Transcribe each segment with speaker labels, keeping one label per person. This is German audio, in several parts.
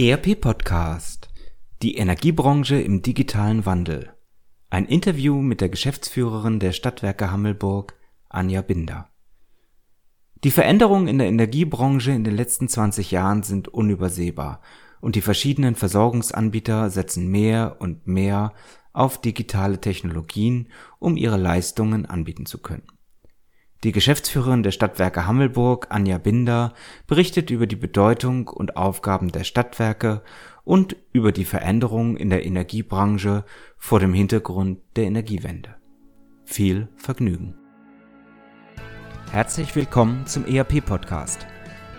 Speaker 1: ERP Podcast Die Energiebranche im digitalen Wandel. Ein Interview mit der Geschäftsführerin der Stadtwerke Hammelburg, Anja Binder. Die Veränderungen in der Energiebranche in den letzten 20 Jahren sind unübersehbar und die verschiedenen Versorgungsanbieter setzen mehr und mehr auf digitale Technologien, um ihre Leistungen anbieten zu können. Die Geschäftsführerin der Stadtwerke Hammelburg, Anja Binder, berichtet über die Bedeutung und Aufgaben der Stadtwerke und über die Veränderungen in der Energiebranche vor dem Hintergrund der Energiewende. Viel Vergnügen. Herzlich willkommen zum ERP-Podcast,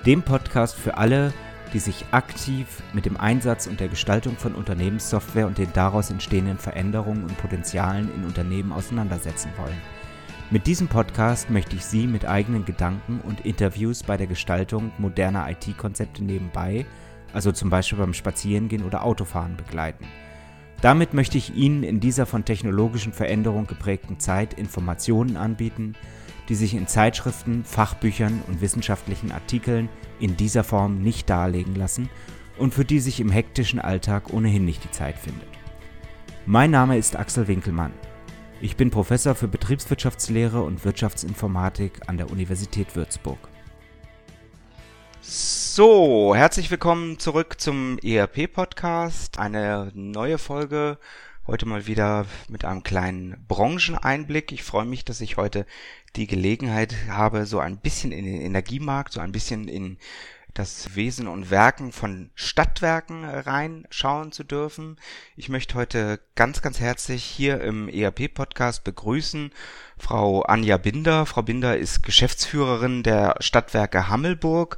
Speaker 1: dem Podcast für alle, die sich aktiv mit dem Einsatz und der Gestaltung von Unternehmenssoftware und den daraus entstehenden Veränderungen und Potenzialen in Unternehmen auseinandersetzen wollen – mit diesem Podcast möchte ich Sie mit eigenen Gedanken und Interviews bei der Gestaltung moderner IT-Konzepte nebenbei, also zum Beispiel beim Spazierengehen oder Autofahren, begleiten. Damit möchte ich Ihnen in dieser von technologischen Veränderungen geprägten Zeit Informationen anbieten, die sich in Zeitschriften, Fachbüchern und wissenschaftlichen Artikeln in dieser Form nicht darlegen lassen und für die sich im hektischen Alltag ohnehin nicht die Zeit findet. Mein Name ist Axel Winkelmann. Ich bin Professor für Betriebswirtschaftslehre und Wirtschaftsinformatik an der Universität Würzburg. So, herzlich willkommen zurück zum ERP-Podcast. Eine neue Folge. Heute mal wieder mit einem kleinen Brancheneinblick. Ich freue mich, dass ich heute die Gelegenheit habe, so ein bisschen in den Energiemarkt, so ein bisschen in das Wesen und Werken von Stadtwerken reinschauen zu dürfen. Ich möchte heute ganz, ganz herzlich hier im ERP-Podcast begrüßen Frau Anja Binder. Frau Binder ist Geschäftsführerin der Stadtwerke Hammelburg.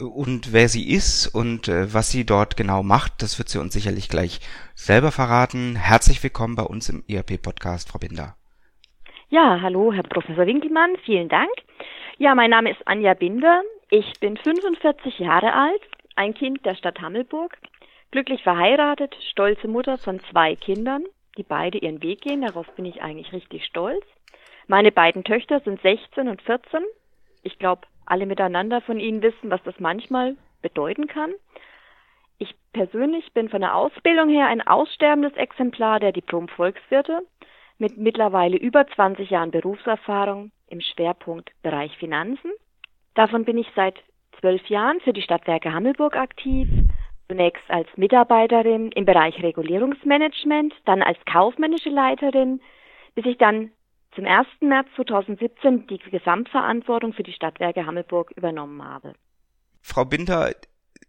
Speaker 1: Und wer sie ist und äh, was sie dort genau macht, das wird sie uns sicherlich gleich selber verraten. Herzlich willkommen bei uns im ERP-Podcast, Frau Binder.
Speaker 2: Ja, hallo, Herr Professor Winkelmann, vielen Dank. Ja, mein Name ist Anja Binder. Ich bin 45 Jahre alt, ein Kind der Stadt Hammelburg, glücklich verheiratet, stolze Mutter von zwei Kindern, die beide ihren Weg gehen. Darauf bin ich eigentlich richtig stolz. Meine beiden Töchter sind 16 und 14. Ich glaube, alle miteinander von Ihnen wissen, was das manchmal bedeuten kann. Ich persönlich bin von der Ausbildung her ein aussterbendes Exemplar der Diplom-Volkswirte mit mittlerweile über 20 Jahren Berufserfahrung im Schwerpunkt Bereich Finanzen. Davon bin ich seit zwölf Jahren für die Stadtwerke Hammelburg aktiv. Zunächst als Mitarbeiterin im Bereich Regulierungsmanagement, dann als kaufmännische Leiterin, bis ich dann zum 1. März 2017 die Gesamtverantwortung für die Stadtwerke Hammelburg übernommen habe.
Speaker 1: Frau Binder,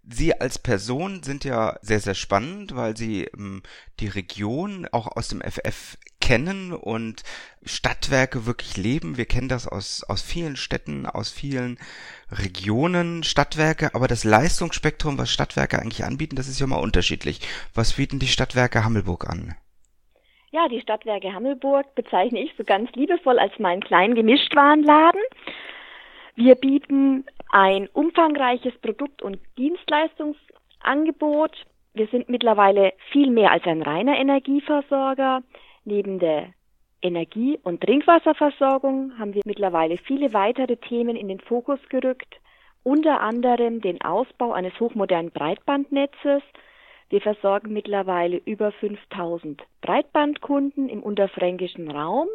Speaker 1: Sie als Person sind ja sehr, sehr spannend, weil Sie ähm, die Region auch aus dem FF kennen und Stadtwerke wirklich leben. Wir kennen das aus, aus vielen Städten, aus vielen Regionen, Stadtwerke, aber das Leistungsspektrum, was Stadtwerke eigentlich anbieten, das ist ja mal unterschiedlich. Was bieten die Stadtwerke Hammelburg an?
Speaker 2: Ja, die Stadtwerke Hammelburg bezeichne ich so ganz liebevoll als meinen kleinen Gemischtwarenladen. Wir bieten ein umfangreiches Produkt- und Dienstleistungsangebot. Wir sind mittlerweile viel mehr als ein reiner Energieversorger. Neben der Energie- und Trinkwasserversorgung haben wir mittlerweile viele weitere Themen in den Fokus gerückt, unter anderem den Ausbau eines hochmodernen Breitbandnetzes. Wir versorgen mittlerweile über 5000 Breitbandkunden im unterfränkischen Raum.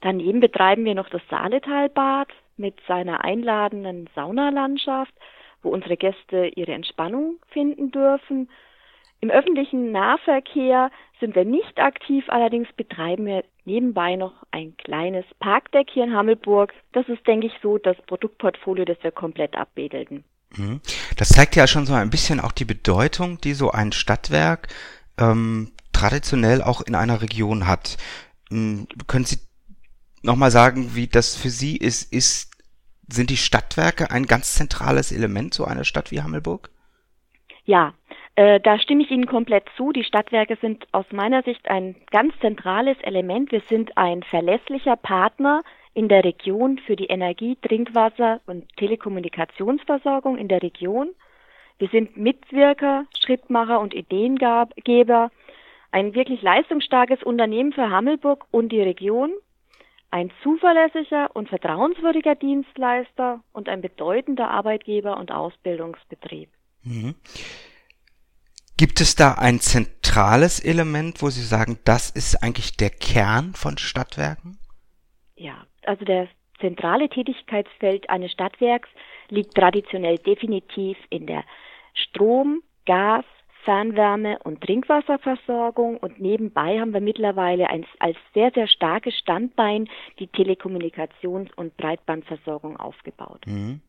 Speaker 2: Daneben betreiben wir noch das Saaletalbad mit seiner einladenden Saunalandschaft, wo unsere Gäste ihre Entspannung finden dürfen. Im öffentlichen Nahverkehr sind wir nicht aktiv, allerdings betreiben wir nebenbei noch ein kleines Parkdeck hier in Hammelburg. Das ist, denke ich, so das Produktportfolio, das wir komplett abbilden.
Speaker 1: Mhm. Das zeigt ja schon so ein bisschen auch die Bedeutung, die so ein Stadtwerk ähm, traditionell auch in einer Region hat. Ähm, können Sie nochmal sagen, wie das für Sie ist? Ist sind die Stadtwerke ein ganz zentrales Element so einer Stadt wie Hammelburg?
Speaker 2: Ja, äh, da stimme ich Ihnen komplett zu. Die Stadtwerke sind aus meiner Sicht ein ganz zentrales Element. Wir sind ein verlässlicher Partner in der Region für die Energie, Trinkwasser und Telekommunikationsversorgung in der Region. Wir sind Mitwirker, Schrittmacher und Ideengeber, ein wirklich leistungsstarkes Unternehmen für Hammelburg und die Region ein zuverlässiger und vertrauenswürdiger Dienstleister und ein bedeutender Arbeitgeber und Ausbildungsbetrieb. Mhm.
Speaker 1: Gibt es da ein zentrales Element, wo Sie sagen, das ist eigentlich der Kern von Stadtwerken?
Speaker 2: Ja, also das zentrale Tätigkeitsfeld eines Stadtwerks liegt traditionell definitiv in der Strom, Gas, Fernwärme und Trinkwasserversorgung und nebenbei haben wir mittlerweile ein, als sehr, sehr starkes Standbein die Telekommunikations- und Breitbandversorgung aufgebaut. Mhm.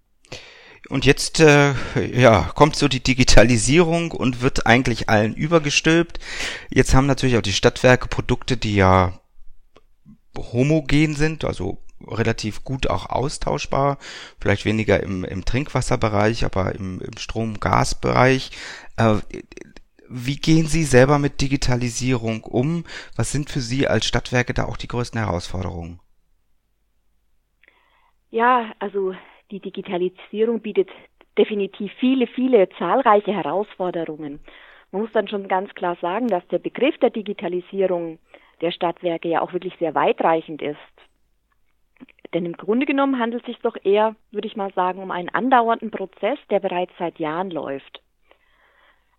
Speaker 1: Und jetzt äh, ja, kommt so die Digitalisierung und wird eigentlich allen übergestülpt. Jetzt haben natürlich auch die Stadtwerke Produkte, die ja homogen sind, also relativ gut auch austauschbar, vielleicht weniger im, im Trinkwasserbereich, aber im, im Strom-Gas-Bereich. Äh, wie gehen Sie selber mit Digitalisierung um? Was sind für Sie als Stadtwerke da auch die größten Herausforderungen?
Speaker 2: Ja, also die Digitalisierung bietet definitiv viele, viele zahlreiche Herausforderungen. Man muss dann schon ganz klar sagen, dass der Begriff der Digitalisierung der Stadtwerke ja auch wirklich sehr weitreichend ist. Denn im Grunde genommen handelt es sich doch eher, würde ich mal sagen, um einen andauernden Prozess, der bereits seit Jahren läuft.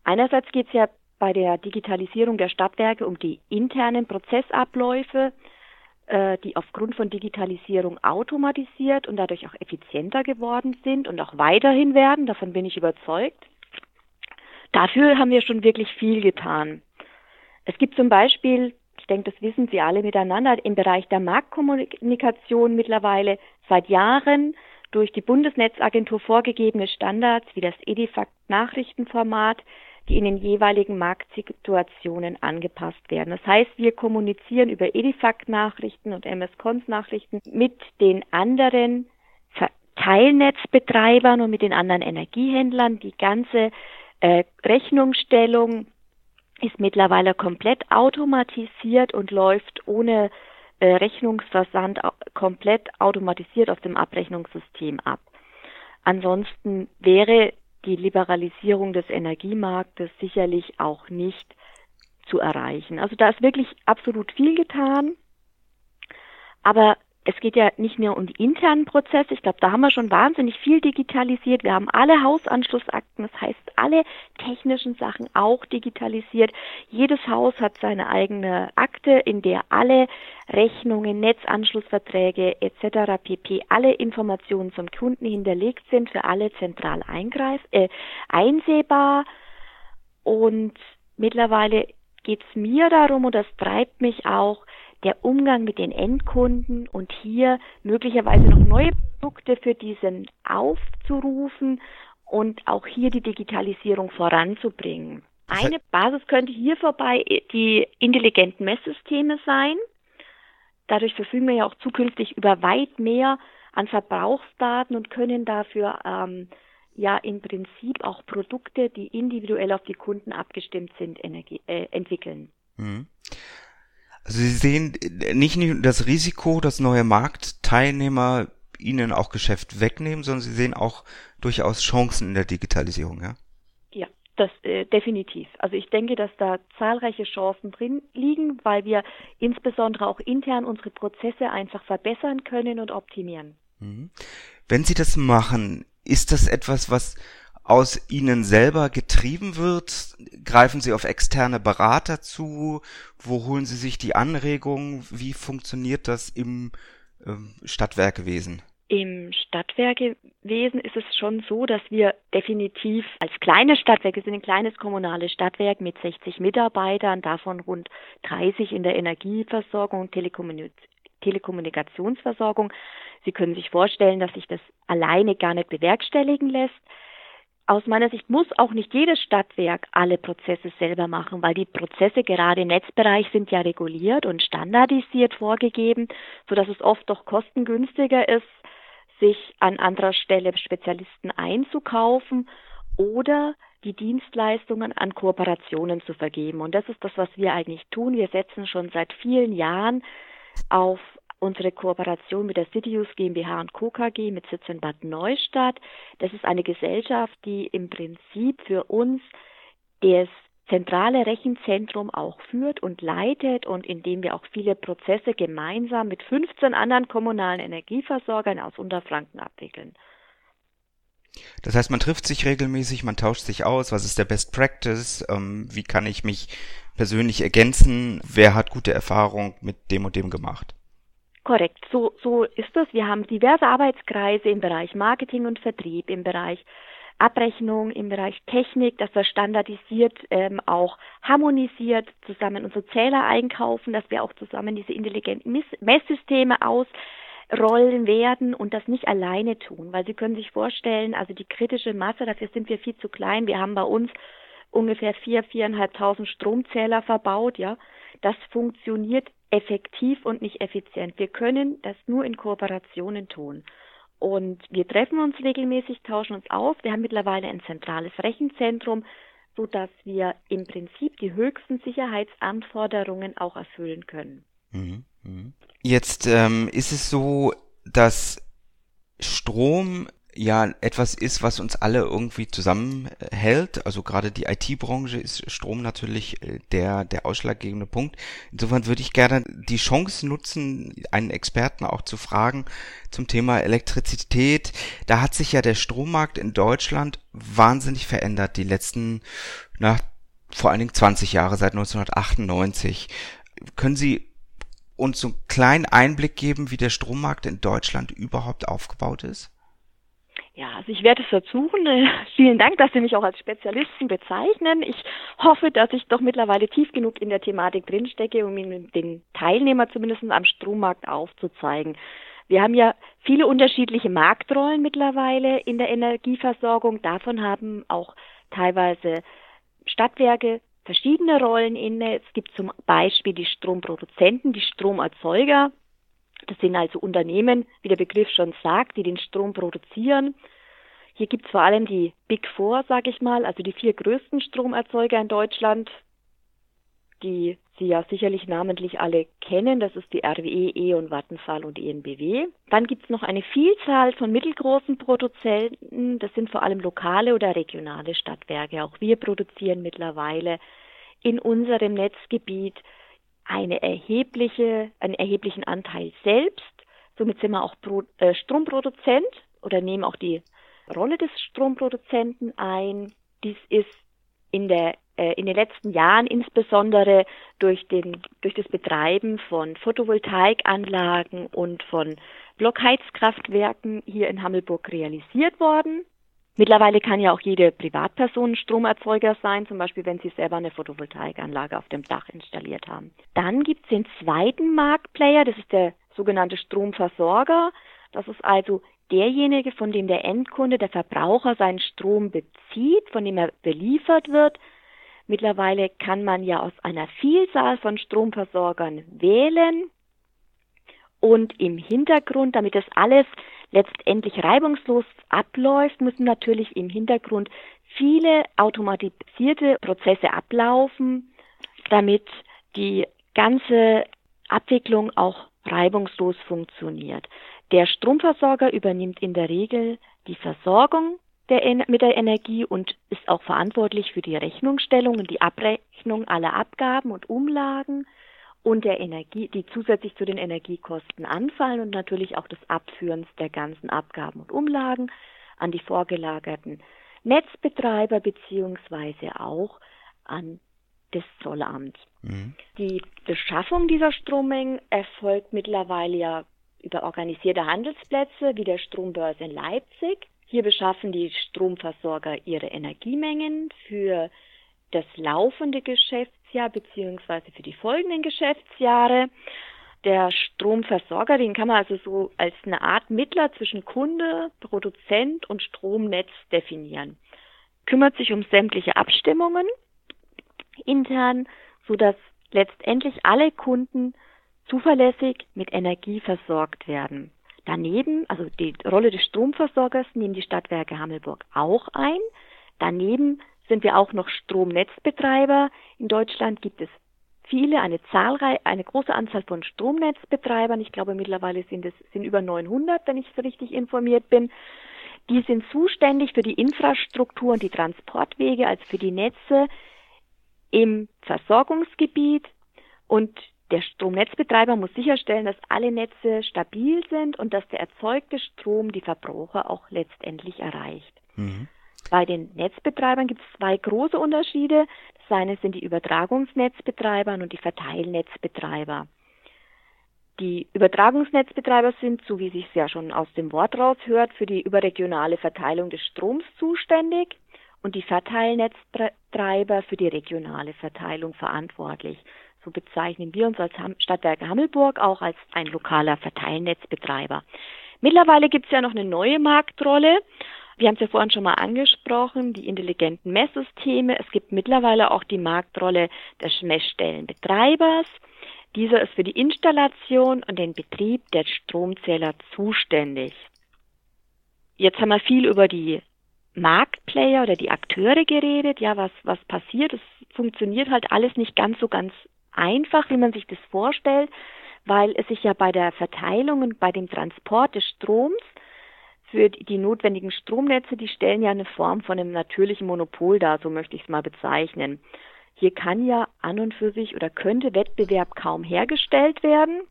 Speaker 2: Einerseits geht es ja bei der Digitalisierung der Stadtwerke um die internen Prozessabläufe, die aufgrund von Digitalisierung automatisiert und dadurch auch effizienter geworden sind und auch weiterhin werden. Davon bin ich überzeugt. Dafür haben wir schon wirklich viel getan. Es gibt zum Beispiel, ich denke, das wissen Sie alle miteinander, im Bereich der Marktkommunikation mittlerweile seit Jahren durch die Bundesnetzagentur vorgegebene Standards wie das Edifact-Nachrichtenformat, die in den jeweiligen Marktsituationen angepasst werden. Das heißt, wir kommunizieren über Edifact-Nachrichten und MS-Cons-Nachrichten mit den anderen Teilnetzbetreibern und mit den anderen Energiehändlern. Die ganze äh, Rechnungsstellung ist mittlerweile komplett automatisiert und läuft ohne äh, Rechnungsversand komplett automatisiert auf dem Abrechnungssystem ab. Ansonsten wäre die Liberalisierung des Energiemarktes sicherlich auch nicht zu erreichen. Also da ist wirklich absolut viel getan. Aber es geht ja nicht nur um die internen Prozesse. Ich glaube, da haben wir schon wahnsinnig viel digitalisiert. Wir haben alle Hausanschlussakten, das heißt alle technischen Sachen auch digitalisiert. Jedes Haus hat seine eigene Akte, in der alle Rechnungen, Netzanschlussverträge etc. pp. alle Informationen zum Kunden hinterlegt sind, für alle zentral eingreif äh, einsehbar. Und mittlerweile geht es mir darum, und das treibt mich auch, der Umgang mit den Endkunden und hier möglicherweise noch neue Produkte für diesen aufzurufen und auch hier die Digitalisierung voranzubringen. Eine Basis könnte hier vorbei die intelligenten Messsysteme sein. Dadurch verfügen wir ja auch zukünftig über weit mehr an Verbrauchsdaten und können dafür ähm, ja im Prinzip auch Produkte, die individuell auf die Kunden abgestimmt sind, Energie, äh, entwickeln. Mhm.
Speaker 1: Also Sie sehen nicht nur das Risiko, dass neue Marktteilnehmer Ihnen auch Geschäft wegnehmen, sondern Sie sehen auch durchaus Chancen in der Digitalisierung, ja?
Speaker 2: Ja, das äh, definitiv. Also ich denke, dass da zahlreiche Chancen drin liegen, weil wir insbesondere auch intern unsere Prozesse einfach verbessern können und optimieren. Mhm.
Speaker 1: Wenn Sie das machen, ist das etwas, was aus Ihnen selber getrieben wird? Greifen Sie auf externe Berater zu? Wo holen Sie sich die Anregungen? Wie funktioniert das im ähm, Stadtwerkewesen?
Speaker 2: Im Stadtwerkewesen ist es schon so, dass wir definitiv als kleines Stadtwerk, wir sind ein kleines kommunales Stadtwerk mit 60 Mitarbeitern, davon rund 30 in der Energieversorgung Telekommunikationsversorgung. Sie können sich vorstellen, dass sich das alleine gar nicht bewerkstelligen lässt aus meiner Sicht muss auch nicht jedes Stadtwerk alle Prozesse selber machen, weil die Prozesse gerade im Netzbereich sind ja reguliert und standardisiert vorgegeben, so dass es oft doch kostengünstiger ist, sich an anderer Stelle Spezialisten einzukaufen oder die Dienstleistungen an Kooperationen zu vergeben. Und das ist das, was wir eigentlich tun. Wir setzen schon seit vielen Jahren auf unsere Kooperation mit der Cityus GmbH und Co. KG mit Sitz in Bad Neustadt. Das ist eine Gesellschaft, die im Prinzip für uns das zentrale Rechenzentrum auch führt und leitet und in dem wir auch viele Prozesse gemeinsam mit 15 anderen kommunalen Energieversorgern aus Unterfranken abwickeln.
Speaker 1: Das heißt, man trifft sich regelmäßig, man tauscht sich aus, was ist der Best Practice, ähm, wie kann ich mich persönlich ergänzen, wer hat gute Erfahrung mit dem und dem gemacht.
Speaker 2: Korrekt, so, so ist das. Wir haben diverse Arbeitskreise im Bereich Marketing und Vertrieb, im Bereich Abrechnung, im Bereich Technik, dass wir standardisiert ähm, auch harmonisiert zusammen unsere Zähler einkaufen, dass wir auch zusammen diese intelligenten Messsysteme ausrollen werden und das nicht alleine tun, weil Sie können sich vorstellen, also die kritische Masse, dafür sind wir viel zu klein. Wir haben bei uns ungefähr vier, viereinhalbtausend Stromzähler verbaut, ja. Das funktioniert effektiv und nicht effizient. Wir können das nur in Kooperationen tun. Und wir treffen uns regelmäßig, tauschen uns aus. Wir haben mittlerweile ein zentrales Rechenzentrum, so dass wir im Prinzip die höchsten Sicherheitsanforderungen auch erfüllen können.
Speaker 1: Mhm, mhm. Jetzt ähm, ist es so, dass Strom ja etwas ist, was uns alle irgendwie zusammenhält. Also gerade die IT-Branche ist Strom natürlich äh, der, der ausschlaggebende Punkt. Insofern würde ich gerne die Chance nutzen, einen Experten auch zu fragen zum Thema Elektrizität. Da hat sich ja der Strommarkt in Deutschland wahnsinnig verändert, die letzten, na, vor allen Dingen 20 Jahre, seit 1998. Können Sie uns so einen kleinen Einblick geben, wie der Strommarkt in Deutschland überhaupt aufgebaut ist?
Speaker 2: Ja, also ich werde es versuchen. Äh, vielen Dank, dass Sie mich auch als Spezialisten bezeichnen. Ich hoffe, dass ich doch mittlerweile tief genug in der Thematik drinstecke, um Ihnen den Teilnehmer zumindest am Strommarkt aufzuzeigen. Wir haben ja viele unterschiedliche Marktrollen mittlerweile in der Energieversorgung. Davon haben auch teilweise Stadtwerke verschiedene Rollen inne. Es gibt zum Beispiel die Stromproduzenten, die Stromerzeuger, das sind also Unternehmen, wie der Begriff schon sagt, die den Strom produzieren. Hier gibt es vor allem die Big Four, sage ich mal, also die vier größten Stromerzeuger in Deutschland, die Sie ja sicherlich namentlich alle kennen. Das ist die RWE, E.ON, Vattenfall und ENBW. Dann gibt es noch eine Vielzahl von mittelgroßen Produzenten. Das sind vor allem lokale oder regionale Stadtwerke. Auch wir produzieren mittlerweile in unserem Netzgebiet eine erhebliche, einen erheblichen Anteil selbst. Somit sind wir auch Pro, äh, Stromproduzent oder nehmen auch die Rolle des Stromproduzenten ein. Dies ist in der äh, in den letzten Jahren insbesondere durch den durch das Betreiben von Photovoltaikanlagen und von Blockheizkraftwerken hier in Hammelburg realisiert worden. Mittlerweile kann ja auch jede Privatperson Stromerzeuger sein, zum Beispiel wenn Sie selber eine Photovoltaikanlage auf dem Dach installiert haben. Dann gibt es den zweiten Marktplayer, das ist der sogenannte Stromversorger. Das ist also derjenige, von dem der Endkunde, der Verbraucher seinen Strom bezieht, von dem er beliefert wird. Mittlerweile kann man ja aus einer Vielzahl von Stromversorgern wählen. Und im Hintergrund, damit das alles letztendlich reibungslos abläuft, müssen natürlich im Hintergrund viele automatisierte Prozesse ablaufen, damit die ganze Abwicklung auch reibungslos funktioniert. Der Stromversorger übernimmt in der Regel die Versorgung der, mit der Energie und ist auch verantwortlich für die Rechnungsstellung und die Abrechnung aller Abgaben und Umlagen und der Energie, die zusätzlich zu den Energiekosten anfallen und natürlich auch des Abführens der ganzen Abgaben und Umlagen an die vorgelagerten Netzbetreiber beziehungsweise auch an das Zollamt. Mhm. Die Beschaffung dieser Strommengen erfolgt mittlerweile ja über organisierte Handelsplätze wie der Strombörse in Leipzig. Hier beschaffen die Stromversorger ihre Energiemengen für das laufende Geschäftsjahr beziehungsweise für die folgenden Geschäftsjahre. Der Stromversorger, den kann man also so als eine Art Mittler zwischen Kunde, Produzent und Stromnetz definieren. Kümmert sich um sämtliche Abstimmungen intern, so dass letztendlich alle Kunden zuverlässig mit Energie versorgt werden. Daneben, also die Rolle des Stromversorgers nehmen die Stadtwerke Hammelburg auch ein. Daneben sind wir auch noch Stromnetzbetreiber. In Deutschland gibt es viele, eine zahlreiche, eine große Anzahl von Stromnetzbetreibern. Ich glaube, mittlerweile sind es sind über 900, wenn ich so richtig informiert bin. Die sind zuständig für die Infrastruktur und die Transportwege, also für die Netze im Versorgungsgebiet. Und der Stromnetzbetreiber muss sicherstellen, dass alle Netze stabil sind und dass der erzeugte Strom die Verbraucher auch letztendlich erreicht. Mhm. Bei den Netzbetreibern gibt es zwei große Unterschiede. Das eine sind die Übertragungsnetzbetreiber und die Verteilnetzbetreiber. Die Übertragungsnetzbetreiber sind, so wie sich ja schon aus dem Wort raushört, für die überregionale Verteilung des Stroms zuständig und die Verteilnetzbetreiber für die regionale Verteilung verantwortlich. So bezeichnen wir uns als Stadtwerke Hammelburg auch als ein lokaler Verteilnetzbetreiber. Mittlerweile gibt es ja noch eine neue Marktrolle. Wir haben es ja vorhin schon mal angesprochen, die intelligenten Messsysteme. Es gibt mittlerweile auch die Marktrolle des Messstellenbetreibers. Dieser ist für die Installation und den Betrieb der Stromzähler zuständig. Jetzt haben wir viel über die Marktplayer oder die Akteure geredet. Ja, was, was passiert? Es funktioniert halt alles nicht ganz so ganz einfach, wie man sich das vorstellt, weil es sich ja bei der Verteilung und bei dem Transport des Stroms für die notwendigen Stromnetze, die stellen ja eine Form von einem natürlichen Monopol dar, so möchte ich es mal bezeichnen. Hier kann ja an und für sich oder könnte Wettbewerb kaum hergestellt werden.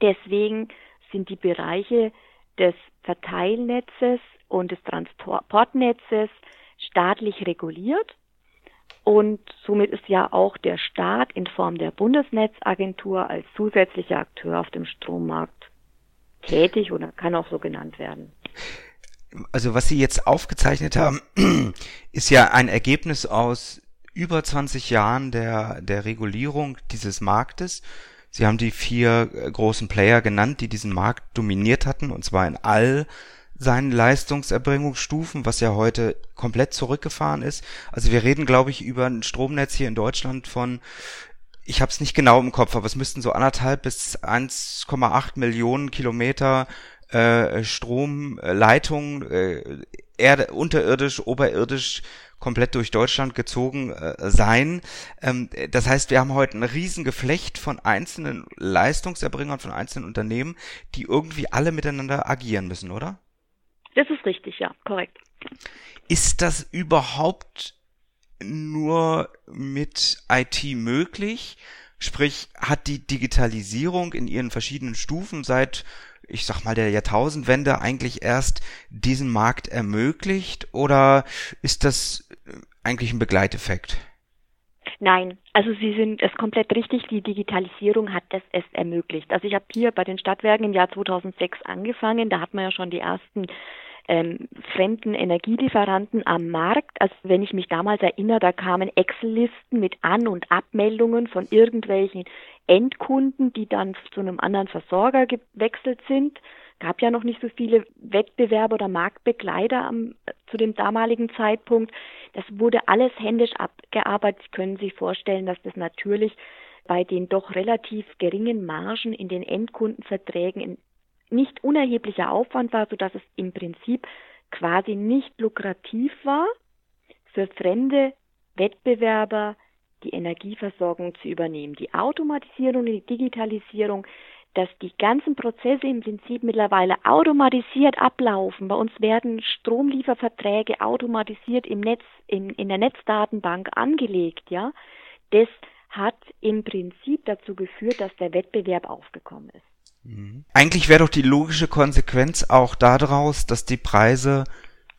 Speaker 2: Deswegen sind die Bereiche des Verteilnetzes und des Transportnetzes staatlich reguliert. Und somit ist ja auch der Staat in Form der Bundesnetzagentur als zusätzlicher Akteur auf dem Strommarkt tätig oder kann auch so genannt werden.
Speaker 1: Also was Sie jetzt aufgezeichnet haben, ist ja ein Ergebnis aus über 20 Jahren der, der Regulierung dieses Marktes. Sie haben die vier äh, großen Player genannt, die diesen Markt dominiert hatten, und zwar in all seinen Leistungserbringungsstufen, was ja heute komplett zurückgefahren ist. Also wir reden, glaube ich, über ein Stromnetz hier in Deutschland von, ich habe es nicht genau im Kopf, aber es müssten so anderthalb bis 1,8 Millionen Kilometer äh, Stromleitungen, äh, Erde, unterirdisch, oberirdisch komplett durch Deutschland gezogen äh, sein. Ähm, das heißt, wir haben heute ein Riesengeflecht von einzelnen Leistungserbringern, von einzelnen Unternehmen, die irgendwie alle miteinander agieren müssen, oder?
Speaker 2: Das ist richtig, ja, korrekt.
Speaker 1: Ist das überhaupt nur mit IT möglich? Sprich, hat die Digitalisierung in ihren verschiedenen Stufen seit ich sag mal, der Jahrtausendwende eigentlich erst diesen Markt ermöglicht oder ist das äh, eigentlich ein Begleiteffekt?
Speaker 2: Nein, also Sie sind es komplett richtig. Die Digitalisierung hat das erst ermöglicht. Also ich habe hier bei den Stadtwerken im Jahr 2006 angefangen. Da hat man ja schon die ersten ähm, fremden Energielieferanten am Markt. Also wenn ich mich damals erinnere, da kamen Excel-Listen mit An- und Abmeldungen von irgendwelchen Endkunden, die dann zu einem anderen Versorger gewechselt sind. Gab ja noch nicht so viele Wettbewerber oder Marktbegleiter am, zu dem damaligen Zeitpunkt. Das wurde alles händisch abgearbeitet. Sie können sich vorstellen, dass das natürlich bei den doch relativ geringen Margen in den Endkundenverträgen ein nicht unerheblicher Aufwand war, sodass es im Prinzip quasi nicht lukrativ war, für fremde Wettbewerber die Energieversorgung zu übernehmen. Die Automatisierung, die Digitalisierung, dass die ganzen Prozesse im Prinzip mittlerweile automatisiert ablaufen. Bei uns werden Stromlieferverträge automatisiert im Netz, in, in der Netzdatenbank angelegt, ja. Das hat im Prinzip dazu geführt, dass der Wettbewerb aufgekommen ist.
Speaker 1: Mhm. Eigentlich wäre doch die logische Konsequenz auch daraus, dass die Preise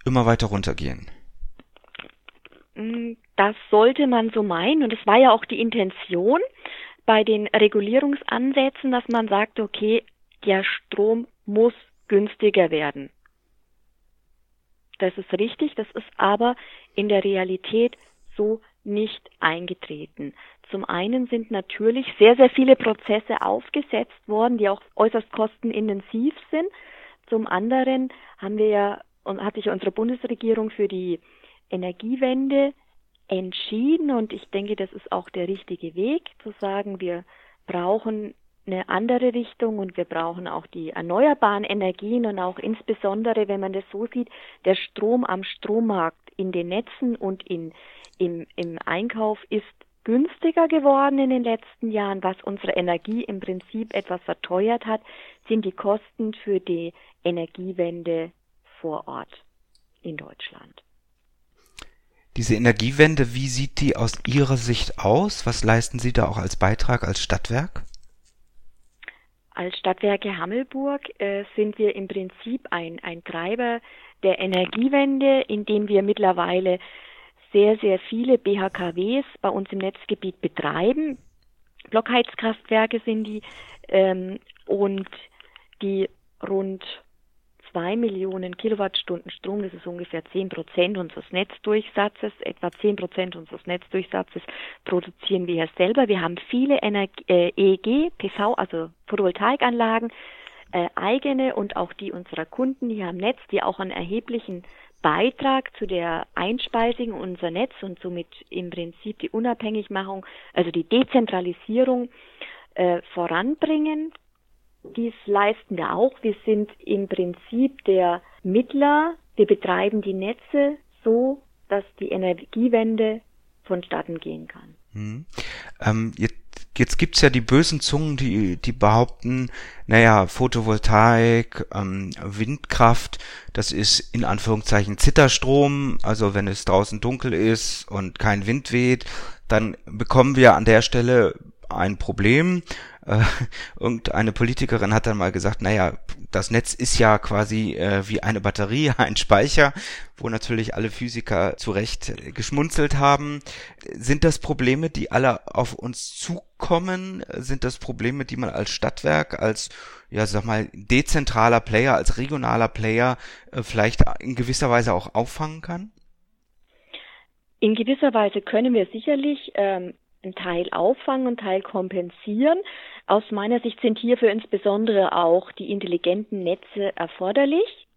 Speaker 1: immer weiter runtergehen.
Speaker 2: Mm, das sollte man so meinen und es war ja auch die Intention bei den Regulierungsansätzen, dass man sagt, okay, der Strom muss günstiger werden. Das ist richtig, das ist aber in der Realität so nicht eingetreten. Zum einen sind natürlich sehr, sehr viele Prozesse aufgesetzt worden, die auch äußerst kostenintensiv sind. Zum anderen haben wir ja, und hat sich unsere Bundesregierung für die Energiewende entschieden und ich denke, das ist auch der richtige Weg, zu sagen, wir brauchen eine andere Richtung und wir brauchen auch die erneuerbaren Energien und auch insbesondere, wenn man das so sieht, der Strom am Strommarkt in den Netzen und in, im, im Einkauf ist günstiger geworden in den letzten Jahren. Was unsere Energie im Prinzip etwas verteuert hat, sind die Kosten für die Energiewende vor Ort in Deutschland.
Speaker 1: Diese Energiewende, wie sieht die aus Ihrer Sicht aus? Was leisten Sie da auch als Beitrag als Stadtwerk?
Speaker 2: Als Stadtwerke Hammelburg äh, sind wir im Prinzip ein, ein Treiber der Energiewende, indem wir mittlerweile sehr, sehr viele BHKWs bei uns im Netzgebiet betreiben. Blockheizkraftwerke sind die ähm, und die rund zwei Millionen Kilowattstunden Strom, das ist ungefähr zehn Prozent unseres Netzdurchsatzes, etwa zehn Prozent unseres Netzdurchsatzes produzieren wir ja selber. Wir haben viele Energie, äh, EEG, PV, also Photovoltaikanlagen, äh, eigene und auch die unserer Kunden hier am Netz, die auch einen erheblichen Beitrag zu der Einspeisung unser Netz und somit im Prinzip die Unabhängigmachung, also die Dezentralisierung äh, voranbringen. Dies leisten wir auch. Wir sind im Prinzip der Mittler. Wir betreiben die Netze so, dass die Energiewende vonstatten gehen kann.
Speaker 1: Hm. Ähm, jetzt jetzt gibt's ja die bösen Zungen, die, die behaupten, naja, Photovoltaik, ähm, Windkraft, das ist in Anführungszeichen Zitterstrom, also wenn es draußen dunkel ist und kein Wind weht, dann bekommen wir an der Stelle ein Problem. Äh, irgendeine Politikerin hat dann mal gesagt, naja, das Netz ist ja quasi äh, wie eine Batterie, ein Speicher, wo natürlich alle Physiker zu Recht geschmunzelt haben. Sind das Probleme, die alle auf uns zukommen? Sind das Probleme, die man als Stadtwerk, als, ja, sag mal, dezentraler Player, als regionaler Player äh, vielleicht in gewisser Weise auch auffangen kann?
Speaker 2: In gewisser Weise können wir sicherlich ähm, einen Teil auffangen und Teil kompensieren. Aus meiner Sicht sind hierfür insbesondere auch die intelligenten Netze erforderlich.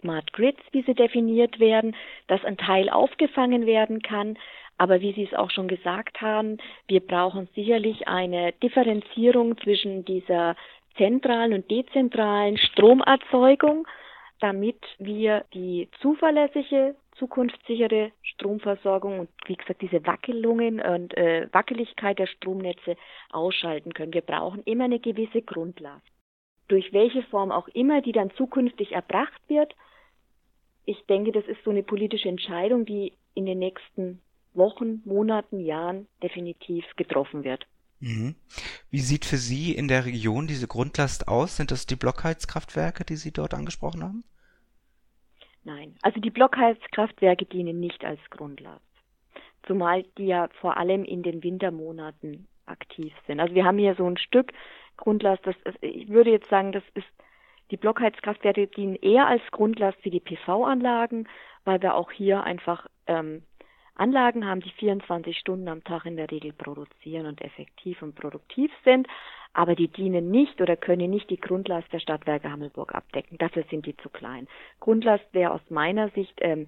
Speaker 2: Smart Grids, wie sie definiert werden, dass ein Teil aufgefangen werden kann. Aber wie Sie es auch schon gesagt haben, wir brauchen sicherlich eine Differenzierung zwischen dieser zentralen und dezentralen Stromerzeugung, damit wir die zuverlässige zukunftssichere Stromversorgung und wie gesagt diese Wackelungen und äh, Wackeligkeit der Stromnetze ausschalten können. Wir brauchen immer eine gewisse Grundlast. Durch welche Form auch immer die dann zukünftig erbracht wird, ich denke, das ist so eine politische Entscheidung, die in den nächsten Wochen, Monaten, Jahren definitiv getroffen wird.
Speaker 1: Mhm. Wie sieht für Sie in der Region diese Grundlast aus? Sind das die Blockheizkraftwerke, die Sie dort angesprochen haben?
Speaker 2: Nein, also die Blockheizkraftwerke dienen nicht als Grundlast, zumal die ja vor allem in den Wintermonaten aktiv sind. Also wir haben hier so ein Stück Grundlast, das ist, ich würde jetzt sagen, das ist die Blockheizkraftwerke dienen eher als Grundlast wie die PV-Anlagen, weil wir auch hier einfach ähm, Anlagen haben, die 24 Stunden am Tag in der Regel produzieren und effektiv und produktiv sind, aber die dienen nicht oder können nicht die Grundlast der Stadtwerke Hammelburg abdecken. Dafür sind die zu klein. Grundlast wäre aus meiner Sicht ähm,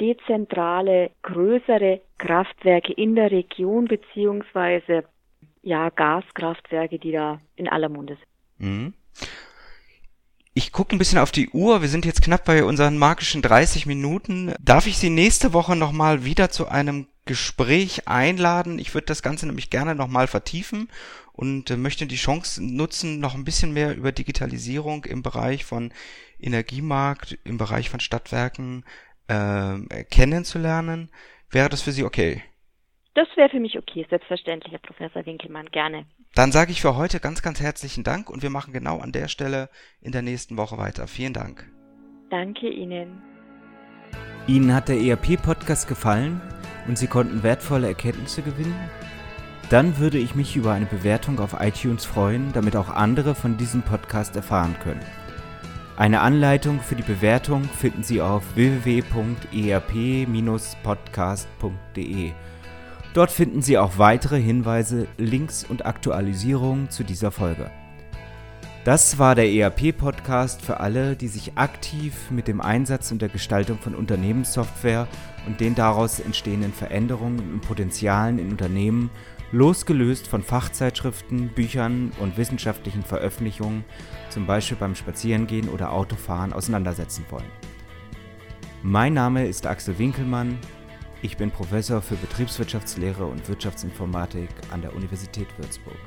Speaker 2: dezentrale, größere Kraftwerke in der Region beziehungsweise ja Gaskraftwerke, die da in aller Munde sind. Mhm.
Speaker 1: Ich gucke ein bisschen auf die Uhr. Wir sind jetzt knapp bei unseren magischen 30 Minuten. Darf ich Sie nächste Woche nochmal wieder zu einem Gespräch einladen? Ich würde das Ganze nämlich gerne nochmal vertiefen und äh, möchte die Chance nutzen, noch ein bisschen mehr über Digitalisierung im Bereich von Energiemarkt, im Bereich von Stadtwerken äh, kennenzulernen. Wäre das für Sie okay?
Speaker 2: Das wäre für mich okay, selbstverständlich, Herr Professor Winkelmann, gerne.
Speaker 1: Dann sage ich für heute ganz, ganz herzlichen Dank und wir machen genau an der Stelle in der nächsten Woche weiter. Vielen Dank.
Speaker 2: Danke Ihnen.
Speaker 1: Ihnen hat der ERP-Podcast gefallen und Sie konnten wertvolle Erkenntnisse gewinnen? Dann würde ich mich über eine Bewertung auf iTunes freuen, damit auch andere von diesem Podcast erfahren können. Eine Anleitung für die Bewertung finden Sie auf www.erp-podcast.de. Dort finden Sie auch weitere Hinweise, Links und Aktualisierungen zu dieser Folge. Das war der ERP-Podcast für alle, die sich aktiv mit dem Einsatz und der Gestaltung von Unternehmenssoftware und den daraus entstehenden Veränderungen und Potenzialen in Unternehmen, losgelöst von Fachzeitschriften, Büchern und wissenschaftlichen Veröffentlichungen, zum Beispiel beim Spazierengehen oder Autofahren, auseinandersetzen wollen. Mein Name ist Axel Winkelmann. Ich bin Professor für Betriebswirtschaftslehre und Wirtschaftsinformatik an der Universität Würzburg.